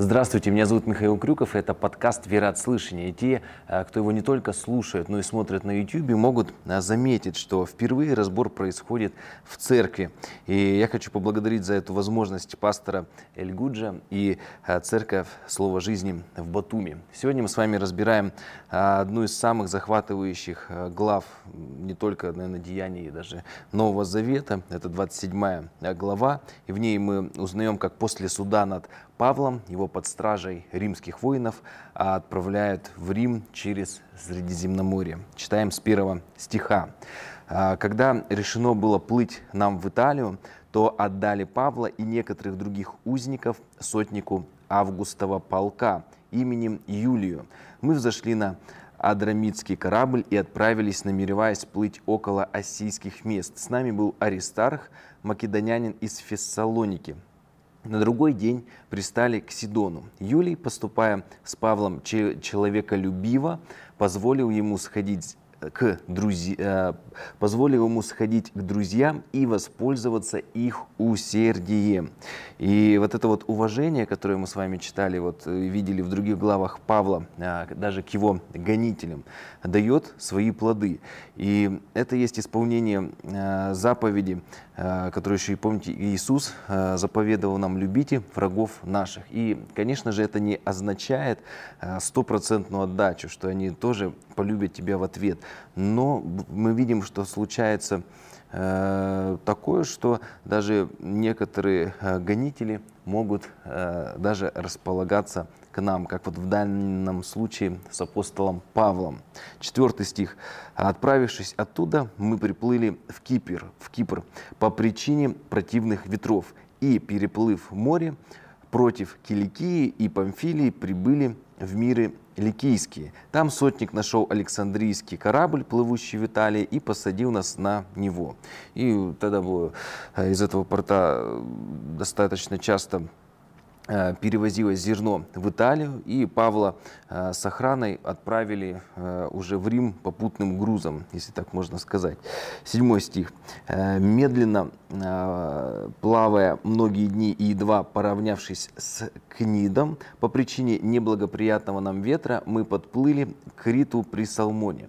Здравствуйте, меня зовут Михаил Крюков, и это подкаст «Вера от слышания». Те, э, кто его не только слушает, но и смотрит на YouTube, могут э, заметить, что впервые разбор происходит в церкви. И я хочу поблагодарить за эту возможность пастора Эльгуджа и э, церковь Слово жизни в Батуми. Сегодня мы с вами разбираем одну из самых захватывающих глав не только, наверное, деяний даже Нового Завета. Это 27 глава, и в ней мы узнаем, как после суда над Павлом, его под стражей римских воинов, а отправляют в Рим через Средиземноморье. Читаем с первого стиха. А, «Когда решено было плыть нам в Италию, то отдали Павла и некоторых других узников сотнику Августова полка именем Юлию. Мы взошли на Адрамитский корабль и отправились, намереваясь плыть около осийских мест. С нами был Аристарх, македонянин из Фессалоники, на другой день пристали к Сидону. Юлий, поступая с Павлом человеколюбиво, позволил ему сходить к друзья, э, позволил ему сходить к друзьям и воспользоваться их усердием. И вот это вот уважение, которое мы с вами читали, вот э, видели в других главах Павла, э, даже к его гонителям, дает свои плоды. И это есть исполнение заповеди, которую еще и помните, Иисус заповедовал нам «любите врагов наших». И, конечно же, это не означает стопроцентную отдачу, что они тоже полюбят тебя в ответ. Но мы видим, что случается э, такое, что даже некоторые э, гонители могут э, даже располагаться к нам, как вот в данном случае с апостолом Павлом. Четвертый стих. «Отправившись оттуда, мы приплыли в Кипр, в Кипр по причине противных ветров и, переплыв море, против Киликии и Памфилии прибыли в миры Ликийские. Там сотник нашел Александрийский корабль, плывущий в Италии, и посадил нас на него. И тогда было э, из этого порта э, достаточно часто перевозилось зерно в Италию, и Павла э, с охраной отправили э, уже в Рим попутным грузом, если так можно сказать. Седьмой стих. «Медленно плавая многие дни и едва поравнявшись с Книдом, по причине неблагоприятного нам ветра, мы подплыли к Риту при Салмоне.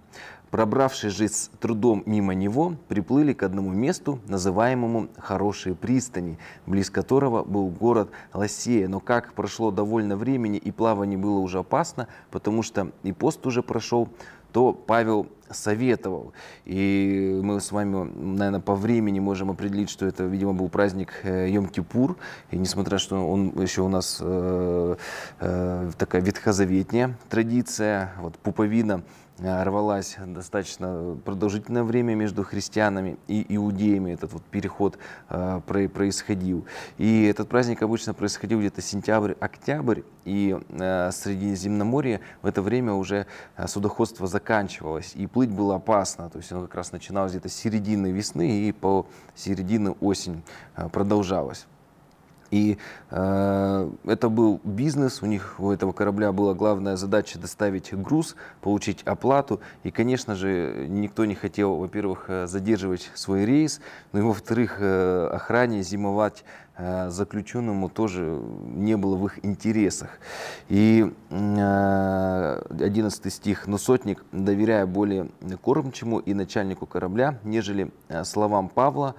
Пробравшись же с трудом мимо него, приплыли к одному месту, называемому «Хорошие пристани», близ которого был город Лосея. Но как прошло довольно времени и плавание было уже опасно, потому что и пост уже прошел, то Павел советовал. И мы с вами, наверное, по времени можем определить, что это, видимо, был праздник э, Йом-Кипур. И несмотря, что он еще у нас э, э, такая ветхозаветная традиция, вот пуповина рвалась достаточно продолжительное время между христианами и иудеями. Этот вот переход э, происходил. И этот праздник обычно происходил где-то сентябрь-октябрь. И э, Средиземноморье в это время уже э, судоходство заканчивалось. И плыть было опасно. То есть оно как раз начиналось где-то с середины весны и по середины осень э, продолжалось. И э, это был бизнес, у них, у этого корабля была главная задача доставить груз, получить оплату. И, конечно же, никто не хотел, во-первых, э, задерживать свой рейс, но и, во-вторых, э, охране зимовать э, заключенному тоже не было в их интересах. И э, 11 стих. «Но сотник, доверяя более кормчему и начальнику корабля, нежели э, словам Павла,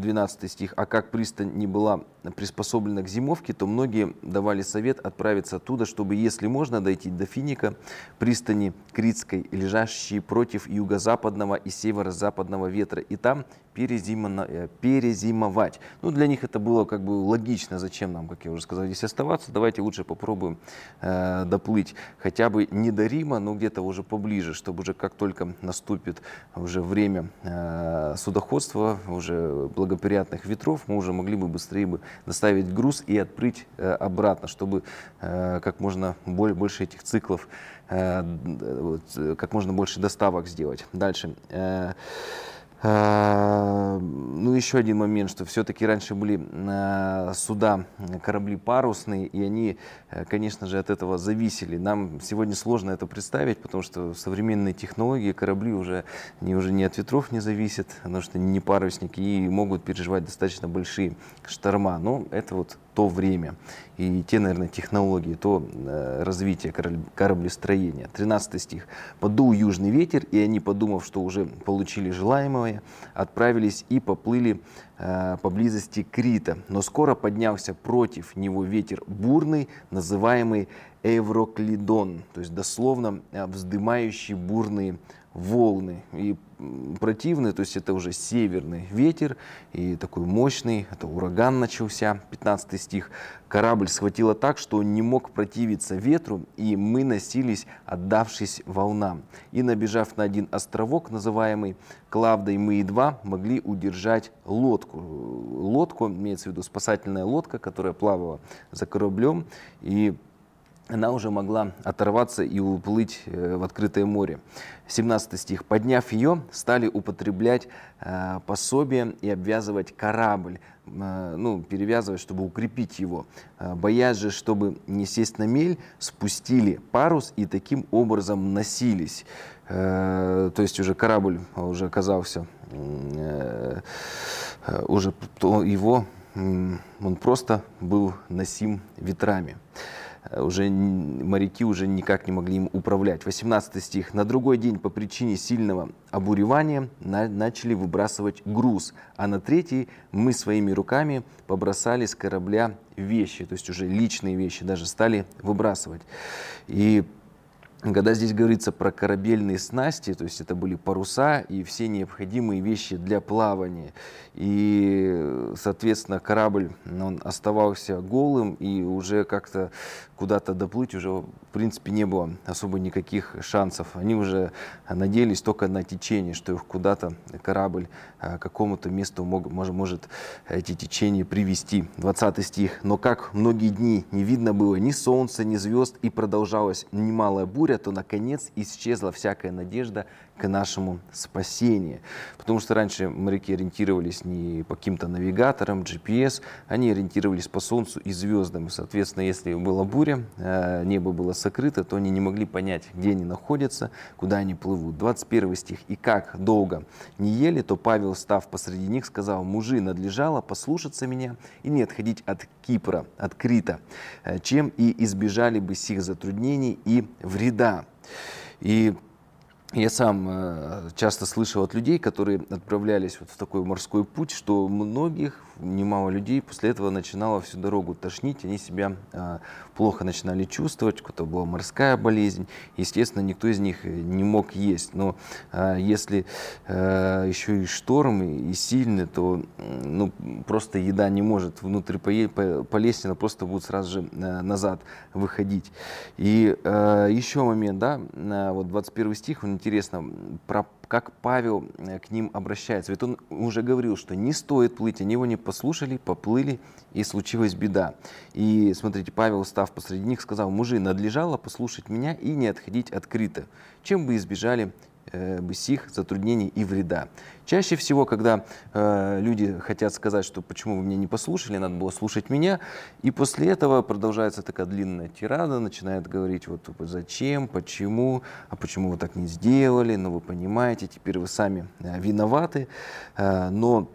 12 стих, «А как пристань не была приспособлена к зимовке, то многие давали совет отправиться оттуда, чтобы, если можно, дойти до Финика, пристани Критской, лежащей против юго-западного и северо-западного ветра, и там э, перезимовать. Ну, для них это было как бы логично, зачем нам, как я уже сказал, здесь оставаться, давайте лучше попробуем э, доплыть хотя бы не до Рима, но где-то уже поближе, чтобы уже как только наступит уже время э, судоходства, уже благоприятных ветров, мы уже могли бы быстрее бы доставить груз и отплыть э, обратно, чтобы э, как можно больше этих циклов, э, как можно больше доставок сделать. Дальше. Ну, еще один момент, что все-таки раньше были суда, корабли парусные, и они, конечно же, от этого зависели. Нам сегодня сложно это представить, потому что современные технологии, корабли уже не, уже не от ветров не зависят, потому что не парусники и могут переживать достаточно большие шторма. Но это вот то время и те, наверное, технологии, то э, развитие кораблестроения. 13 стих. «Подул южный ветер, и они, подумав, что уже получили желаемое, отправились и поплыли э, поблизости Крита. Но скоро поднялся против него ветер бурный, называемый Эвроклидон, то есть дословно э, вздымающий бурные волны. И противный, то есть это уже северный ветер и такой мощный, это ураган начался, 15 стих. Корабль схватило так, что он не мог противиться ветру, и мы носились, отдавшись волнам. И набежав на один островок, называемый Клавдой, мы едва могли удержать лодку. Лодку, имеется в виду спасательная лодка, которая плавала за кораблем, и она уже могла оторваться и уплыть э, в открытое море. 17 стих. «Подняв ее, стали употреблять э, пособие и обвязывать корабль, э, ну, перевязывать, чтобы укрепить его. Э, боясь же, чтобы не сесть на мель, спустили парус и таким образом носились». Э, то есть уже корабль уже оказался, э, э уже его, он просто был носим ветрами. Э, уже моряки уже никак не могли им управлять. 18 стих. «На другой день по причине сильного обуревания на, начали выбрасывать груз, а на третий мы своими руками побросали с корабля вещи, то есть уже личные вещи даже стали выбрасывать». И когда здесь говорится про корабельные снасти, то есть это были паруса и все необходимые вещи для плавания. И, соответственно, корабль он оставался голым и уже как-то куда-то доплыть уже, в принципе, не было особо никаких шансов. Они уже надеялись только на течение, что их куда-то корабль а, к какому-то месту мог, может, может эти течения привести. 20 стих. «Но как многие дни не видно было ни солнца, ни звезд, и продолжалась немалая буря, то, наконец, исчезла всякая надежда к нашему спасению. Потому что раньше моряки ориентировались не по каким-то навигаторам, GPS, они ориентировались по Солнцу и звездам. И, соответственно, если была буря, э, небо было сокрыто, то они не могли понять, где они находятся, куда они плывут. 21 стих. «И как долго не ели, то Павел, став посреди них, сказал, мужи, надлежало послушаться меня и не отходить от Кипра, от Крита, э, чем и избежали бы сих затруднений и вреда». И я сам э, часто слышал от людей, которые отправлялись вот в такой морской путь, что многих немало людей после этого начинало всю дорогу тошнить, они себя э, плохо начинали чувствовать, какая-то была морская болезнь. Естественно, никто из них не мог есть. Но э, если э, еще и шторм, и, и сильный, то ну, просто еда не может внутрь полезть, она просто будет сразу же э, назад выходить. И э, еще момент, да, э, вот 21 стих, он интересно, про как Павел э, к ним обращается. Ведь он уже говорил, что не стоит плыть, они его не послушали, поплыли, и случилась беда. И смотрите, Павел, став посреди них, сказал, мужи, надлежало послушать меня и не отходить открыто, чем бы избежали э, бы сих затруднений и вреда. Чаще всего, когда э, люди хотят сказать, что почему вы меня не послушали, надо было слушать меня, и после этого продолжается такая длинная тирада, начинает говорить, вот зачем, почему, а почему вы так не сделали, ну вы понимаете, теперь вы сами э, виноваты, э, но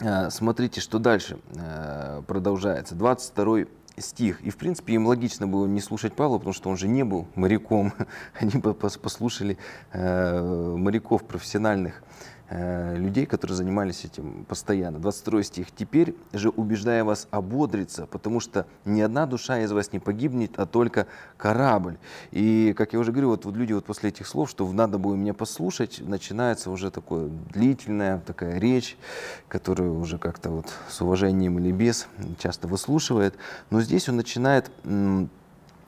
э, смотрите, что дальше э, продолжается. 22 стих. И, в принципе, им логично было не слушать Павла, потому что он же не был моряком. Они послушали э, моряков профессиональных. Э, людей, которые занимались этим постоянно. 22 стих. «Теперь же убеждая вас ободриться, потому что ни одна душа из вас не погибнет, а только корабль». И, как я уже говорю, вот, вот люди вот после этих слов, что надо было меня послушать, начинается уже такое длительная такая речь, которую уже как-то вот с уважением или без часто выслушивает. Но здесь он начинает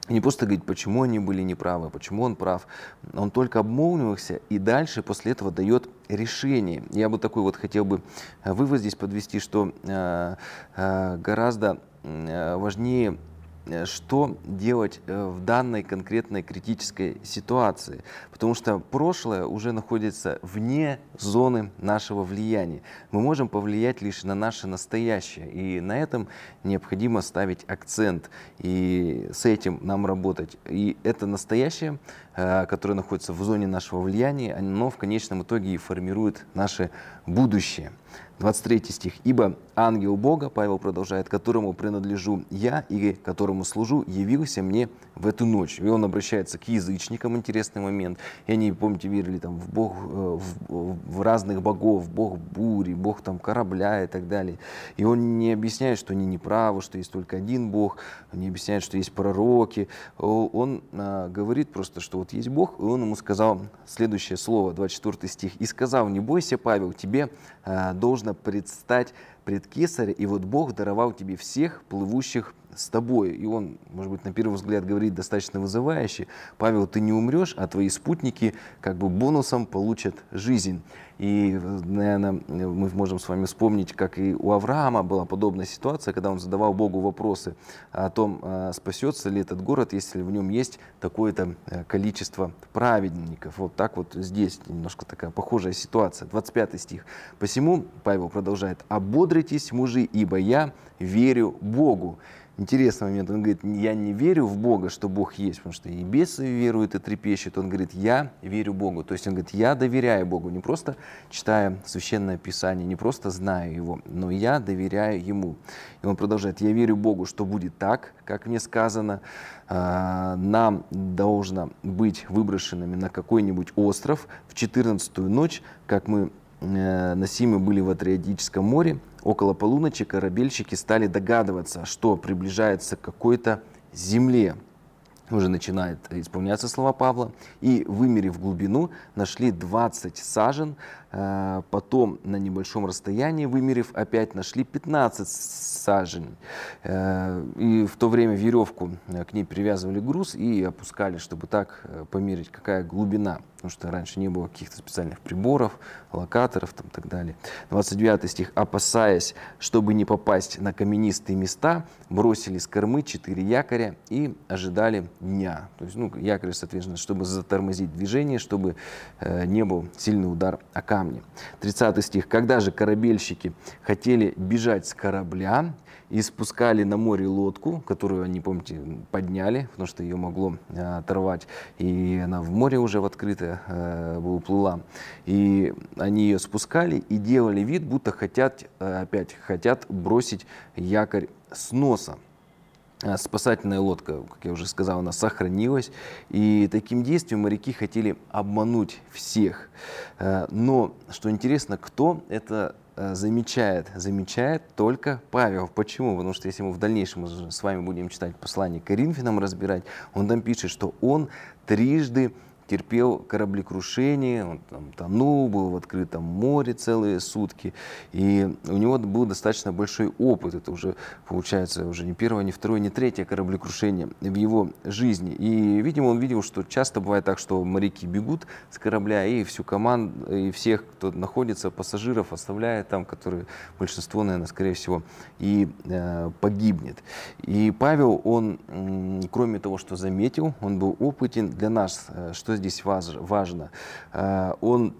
не просто говорить, почему они были неправы, почему он прав. Он только обмолвился и дальше после этого дает решение. Я бы такой вот хотел бы вывод здесь подвести, что э, э, гораздо э, важнее что делать э, в данной конкретной критической ситуации. Потому что прошлое уже находится вне зоны нашего влияния. Мы можем повлиять лишь на наше настоящее. И на этом необходимо ставить акцент. И с этим нам работать. И это настоящее которые находятся в зоне нашего влияния, оно в конечном итоге и формирует наше будущее. 23 стих. «Ибо ангел Бога, Павел продолжает, которому принадлежу я и которому служу, явился мне в эту ночь». И он обращается к язычникам, интересный момент. И они, помните, верили там, в, Бог, э, в, в разных богов, Бог бури, Бог там корабля и так далее. И он не объясняет, что они неправы, что есть только один Бог, он не объясняет, что есть пророки. Он а, говорит просто, что вот есть Бог, и он ему сказал следующее слово, 24 стих. «И сказал, не бойся, Павел, тебе а, должно предстать пред Кесаря, и вот Бог даровал тебе всех плывущих с тобой. И он, может быть, на первый взгляд говорит достаточно вызывающе. Павел, ты не умрешь, а твои спутники как бы бонусом получат жизнь. И, наверное, мы можем с вами вспомнить, как и у Авраама была подобная ситуация, когда он задавал Богу вопросы о том, а, спасется ли этот город, если в нем есть такое-то э, количество праведников. Вот так вот здесь немножко такая похожая ситуация. 25 стих. «Посему, Павел продолжает, ободритесь, мужи, ибо я верю Богу». Интересный момент. Он говорит, я не верю в Бога, что Бог есть, потому что и бесы веруют и трепещут. Он говорит, я верю Богу. То есть он говорит, я доверяю Богу, не просто читая Священное Писание, не просто знаю Его, но я доверяю Ему. И он продолжает, я верю Богу, что будет так, как мне сказано, а, нам должно быть выброшенными на какой-нибудь остров в 14 ночь, как мы э, носимы были в Адриатическом море, Около полуночи корабельщики стали догадываться, что приближается к какой-то земле. Уже начинает исполняться слова Павла. И, вымерив глубину, нашли 20 сажен потом на небольшом расстоянии, вымерив, опять нашли 15 сажен. Э, и в то время веревку э, к ней привязывали груз и опускали, чтобы так померить, какая глубина. Потому что раньше не было каких-то специальных приборов, локаторов и так далее. 29 стих. «Опасаясь, чтобы не попасть на каменистые места, бросили с кормы четыре якоря и ожидали дня». То есть, ну, якорь, соответственно, чтобы затормозить движение, чтобы не был сильный удар о камень камни. 30 стих. «Когда же корабельщики хотели бежать с корабля и спускали на море лодку, которую они, помните, подняли, потому что ее могло э, оторвать, и она в море уже в открытое э, уплыла, и они ее спускали и делали вид, будто хотят, э, опять хотят бросить якорь с носа. А, спасательная лодка, как я уже сказал, она сохранилась. И таким действием моряки хотели обмануть всех. А, но, что интересно, кто это а, замечает? Замечает только Павел. Почему? Потому что если мы в дальнейшем с вами будем читать послание Коринфянам разбирать, он там пишет, что он трижды терпел кораблекрушение, он там тонул, был в открытом море целые сутки. И у него был достаточно большой опыт. Это уже, получается, уже не первое, не второе, не третье кораблекрушение в его жизни. И, видимо, он видел, что часто бывает так, что моряки бегут с корабля, и всю команду, и всех, кто находится, пассажиров оставляет там, которые, большинство, наверное, скорее всего, и э, погибнет. И Павел, он, кроме того, что заметил, он был опытен для нас, э, что здесь важно? Э, он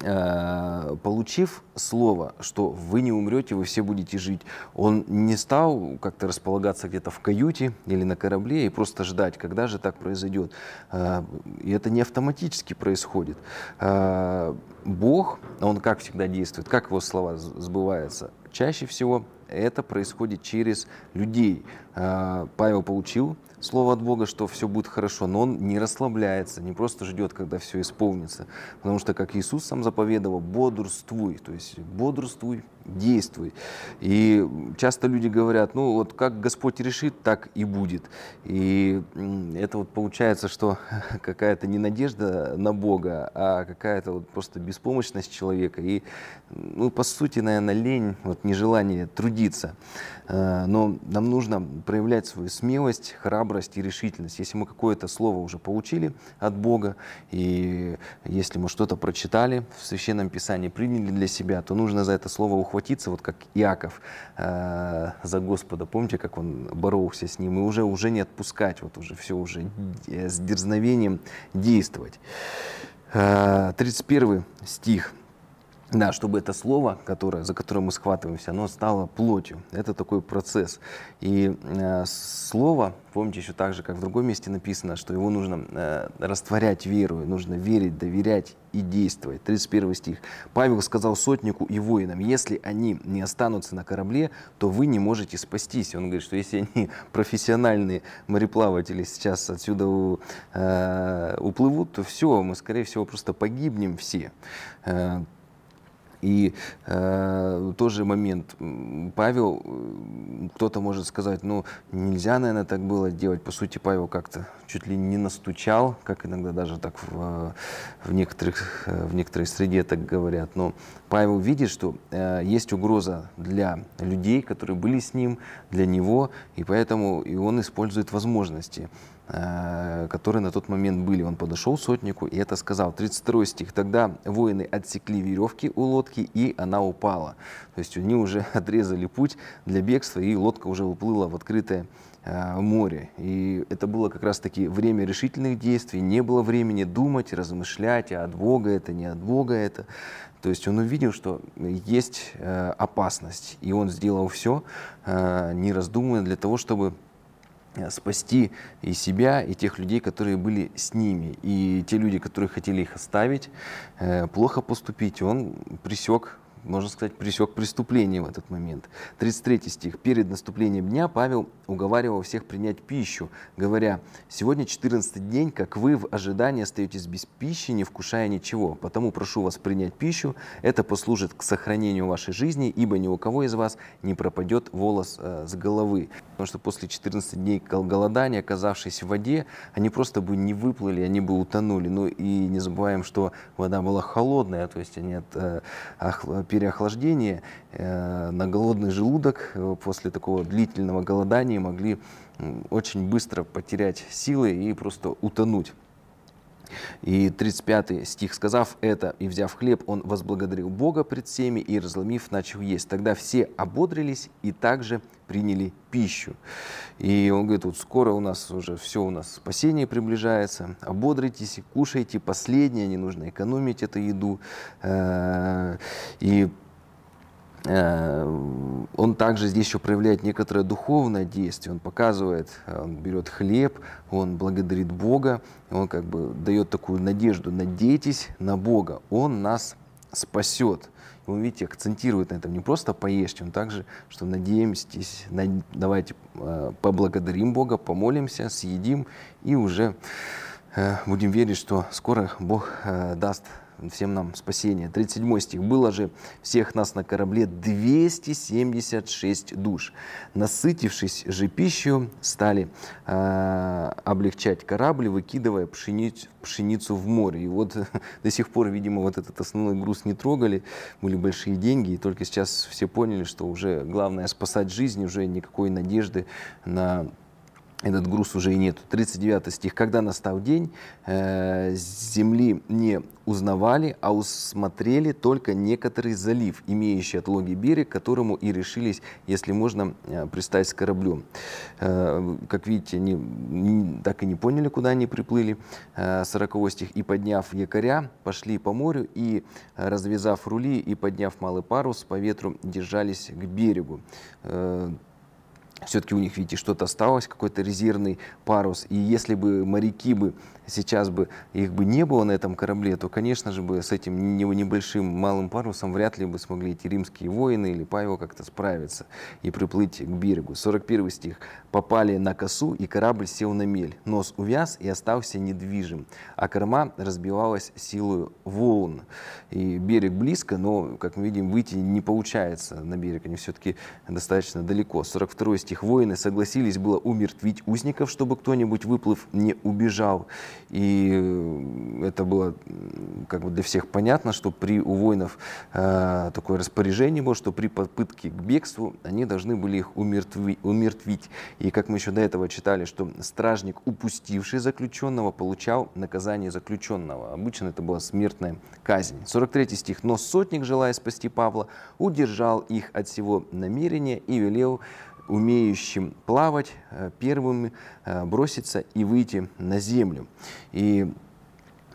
э, получив слово, что вы не умрете, вы все будете жить, он не стал как-то располагаться где-то в каюте или на корабле и просто ждать, когда же так произойдет. Э, и это не автоматически происходит. Бог, он как всегда действует, как его слова сбываются? Чаще всего это происходит через людей. Павел получил слово от Бога, что все будет хорошо, но он не расслабляется, не просто ждет, когда все исполнится. Потому что, как Иисус сам заповедовал, бодрствуй, то есть бодрствуй, действуй. И часто люди говорят, ну вот как Господь решит, так и будет. И это вот получается, что какая-то не надежда на Бога, а какая-то вот просто беспомощность человека. И, ну, по сути, наверное, лень, вот нежелание трудиться. Э, но нам нужно проявлять свою смелость, храбрость и решительность. Если мы какое-то слово уже получили от Бога, и если мы что-то прочитали в Священном Писании, приняли для себя, то нужно за это слово ухватиться, вот как Иаков э, за Господа. Помните, как он боролся с ним? И уже, уже не отпускать, вот уже все уже с дерзновением действовать. Э, 31 стих. Да, чтобы это слово, которое, за которое мы схватываемся, оно стало плотью. Это такой процесс. И э, слово, помните еще так же, как в другом месте написано, что его нужно э, растворять верою, нужно верить, доверять и действовать. 31 стих. Павел сказал сотнику и воинам, если они не останутся на корабле, то вы не можете спастись. Он говорит, что если они профессиональные мореплаватели сейчас отсюда э, уплывут, то все, мы, скорее всего, просто погибнем все. Э, и э, тоже момент, Павел, э, кто-то может сказать, ну, нельзя, наверное, так было делать. По сути, Павел как-то чуть ли не настучал, как иногда даже так в, в, некоторых, в некоторой среде так говорят. Но Павел видит, что э, есть угроза для людей, которые были с ним, для него, и поэтому и он использует возможности. Э, которые на тот момент были. Он подошел сотнику и это сказал. 32 стих. Тогда воины отсекли веревки у лодки, и она упала. То есть они уже отрезали путь для бегства, и лодка уже уплыла в открытое э, море. И это было как раз-таки время решительных действий. Не было времени думать, размышлять, а от Бога это, не от Бога это. То есть он увидел, что есть э, опасность, и он сделал все, не раздумывая, для того, чтобы спасти и себя, и тех людей, которые были с ними. И те люди, которые хотели их оставить, э, плохо поступить, он присек можно сказать, пресек преступление в этот момент. 33 стих. «Перед наступлением дня Павел уговаривал всех принять пищу, говоря, «Сегодня 14 день, как вы в ожидании остаетесь без пищи, не вкушая ничего. Потому прошу вас принять пищу, это послужит к сохранению вашей жизни, ибо ни у кого из вас не пропадет волос э, с головы». Потому что после 14 дней голодания, оказавшись в воде, они просто бы не выплыли, они бы утонули. Ну и не забываем, что вода была холодная, то есть они от э, переохлаждения э, на голодный желудок э, после такого длительного голодания могли очень быстро потерять силы и просто утонуть. И 35 стих, сказав это и взяв хлеб, он возблагодарил Бога пред всеми и, разломив, начал есть. Тогда все ободрились и также приняли пищу. И он говорит, вот скоро у нас уже все, у нас спасение приближается, ободритесь, кушайте последнее, не нужно экономить эту еду. Э, и он также здесь еще проявляет некоторое духовное действие. Он показывает, он берет хлеб, он благодарит Бога, он как бы дает такую надежду, надейтесь на Бога, Он нас спасет. И он, видите, акцентирует на этом, не просто поешьте, он также, что надеемся, давайте э, поблагодарим Бога, помолимся, съедим и уже э, будем верить, что скоро Бог даст всем нам спасение. 37 стих. «Было же всех нас на корабле 276 душ. Насытившись же пищу, стали э, облегчать корабль, выкидывая пшеницу, пшеницу в море». И вот до сих пор, видимо, вот этот основной груз не трогали, были большие деньги, и только сейчас все поняли, что уже главное спасать жизнь, уже никакой надежды на этот груз уже и нет. 39 стих. «Когда настал день, э, земли не узнавали, а усмотрели только некоторый залив, имеющий отлоги берег, которому и решились, если можно, э, пристать с кораблем». Э, как видите, они не, так и не поняли, куда они приплыли. Э, 40 стих. «И подняв якоря, пошли по морю, и, развязав рули, и подняв малый парус, по ветру держались к берегу». Э, все-таки у них, видите, что-то осталось, какой-то резервный парус. И если бы моряки бы сейчас бы их бы не было на этом корабле, то, конечно же, бы с этим небольшим малым парусом вряд ли бы смогли эти римские воины или Павел как-то справиться и приплыть к берегу. 41 стих. «Попали на косу, и корабль сел на мель. Нос увяз и остался недвижим, а корма разбивалась силой волн». И берег близко, но, как мы видим, выйти не получается на берег. Они все-таки достаточно далеко. 42 стих. «Воины согласились было умертвить узников, чтобы кто-нибудь, выплыв, не убежал». И э, это было как бы для всех понятно, что при у воинов э, такое распоряжение было, что при попытке к бегству они должны были их умертви, умертвить. И как мы еще до этого читали, что стражник, упустивший заключенного, получал наказание заключенного. Обычно это была смертная казнь. 43 стих. «Но сотник, желая спасти Павла, удержал их от всего намерения и велел умеющим плавать, э, первым э, броситься и выйти на землю. И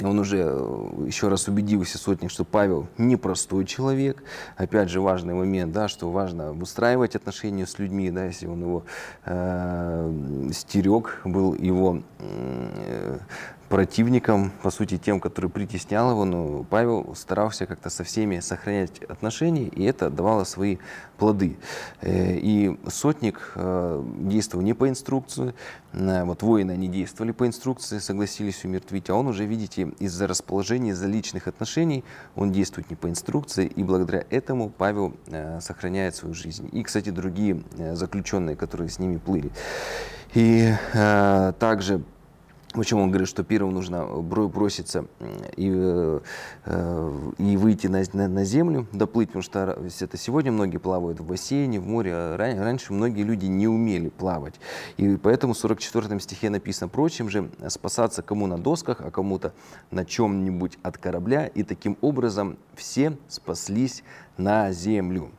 он уже э, еще раз убедился, сотник, что Павел непростой человек. Опять же, важный момент, да, что важно выстраивать отношения с людьми, да, если он его э, стерег, был его э, противником, по сути, тем, который притеснял его, но Павел старался как-то со всеми сохранять отношения, и это давало свои плоды. Э, и сотник э, действовал не по инструкции, э, вот воины они действовали по инструкции, согласились умертвить, а он уже, видите, из-за расположения, из-за личных отношений, он действует не по инструкции, и благодаря этому Павел сохраняет свою жизнь. И, кстати, другие заключенные, которые с ними плыли. И также Почему? Он говорит, что первым нужно броситься и, э, и выйти на, на, на землю, доплыть, потому что это сегодня многие плавают в бассейне, в море, а раньше многие люди не умели плавать. И поэтому в 44 стихе написано, прочим же спасаться кому на досках, а кому-то на чем-нибудь от корабля, и таким образом все спаслись на землю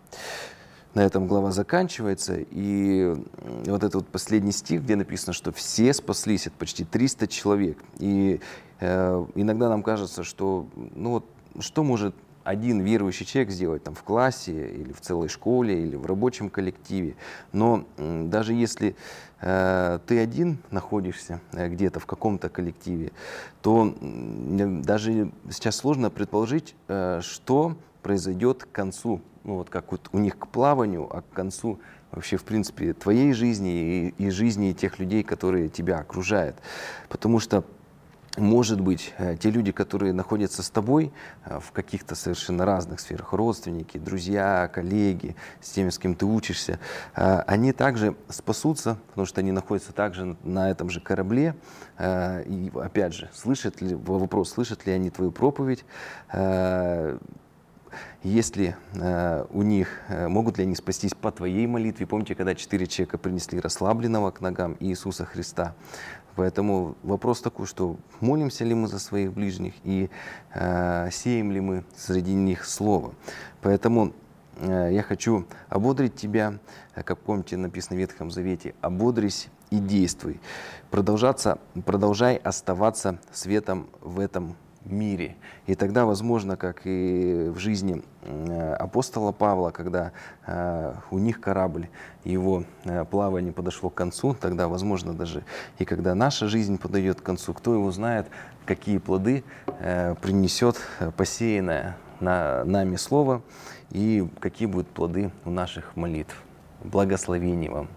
на этом глава заканчивается. И вот этот вот последний стих, где написано, что все спаслись, это почти 300 человек. И э, иногда нам кажется, что ну вот, что может один верующий человек сделать там в классе или в целой школе или в рабочем коллективе. Но даже если э, ты один находишься э, где-то в каком-то коллективе, то э, даже сейчас сложно предположить, э, что произойдет к концу ну вот как вот у них к плаванию, а к концу вообще, в принципе, твоей жизни и, и жизни тех людей, которые тебя окружают. Потому что может быть, э, те люди, которые находятся с тобой э, в каких-то совершенно разных сферах, родственники, друзья, коллеги, с теми, с кем ты учишься, э, они также спасутся, потому что они находятся также на этом же корабле. И опять же, слышат ли, вопрос, слышат ли они твою проповедь, если э, у них, э, могут ли они спастись по твоей молитве. Помните, когда четыре человека принесли расслабленного к ногам Иисуса Христа. Поэтому вопрос такой, что молимся ли мы за своих ближних и э, сеем ли мы среди них Слово. Поэтому э, я хочу ободрить тебя, э, как помните, написано в Ветхом Завете, ободрись и действуй. Продолжаться, продолжай оставаться светом в этом мире. И тогда, возможно, как и в жизни э, апостола Павла, когда э, у них корабль, его э, плавание подошло к концу, тогда, возможно, даже и когда наша жизнь подойдет к концу, кто его знает, какие плоды принесет посеянное на, нами слово и какие будут плоды у наших молитв. Благословений вам!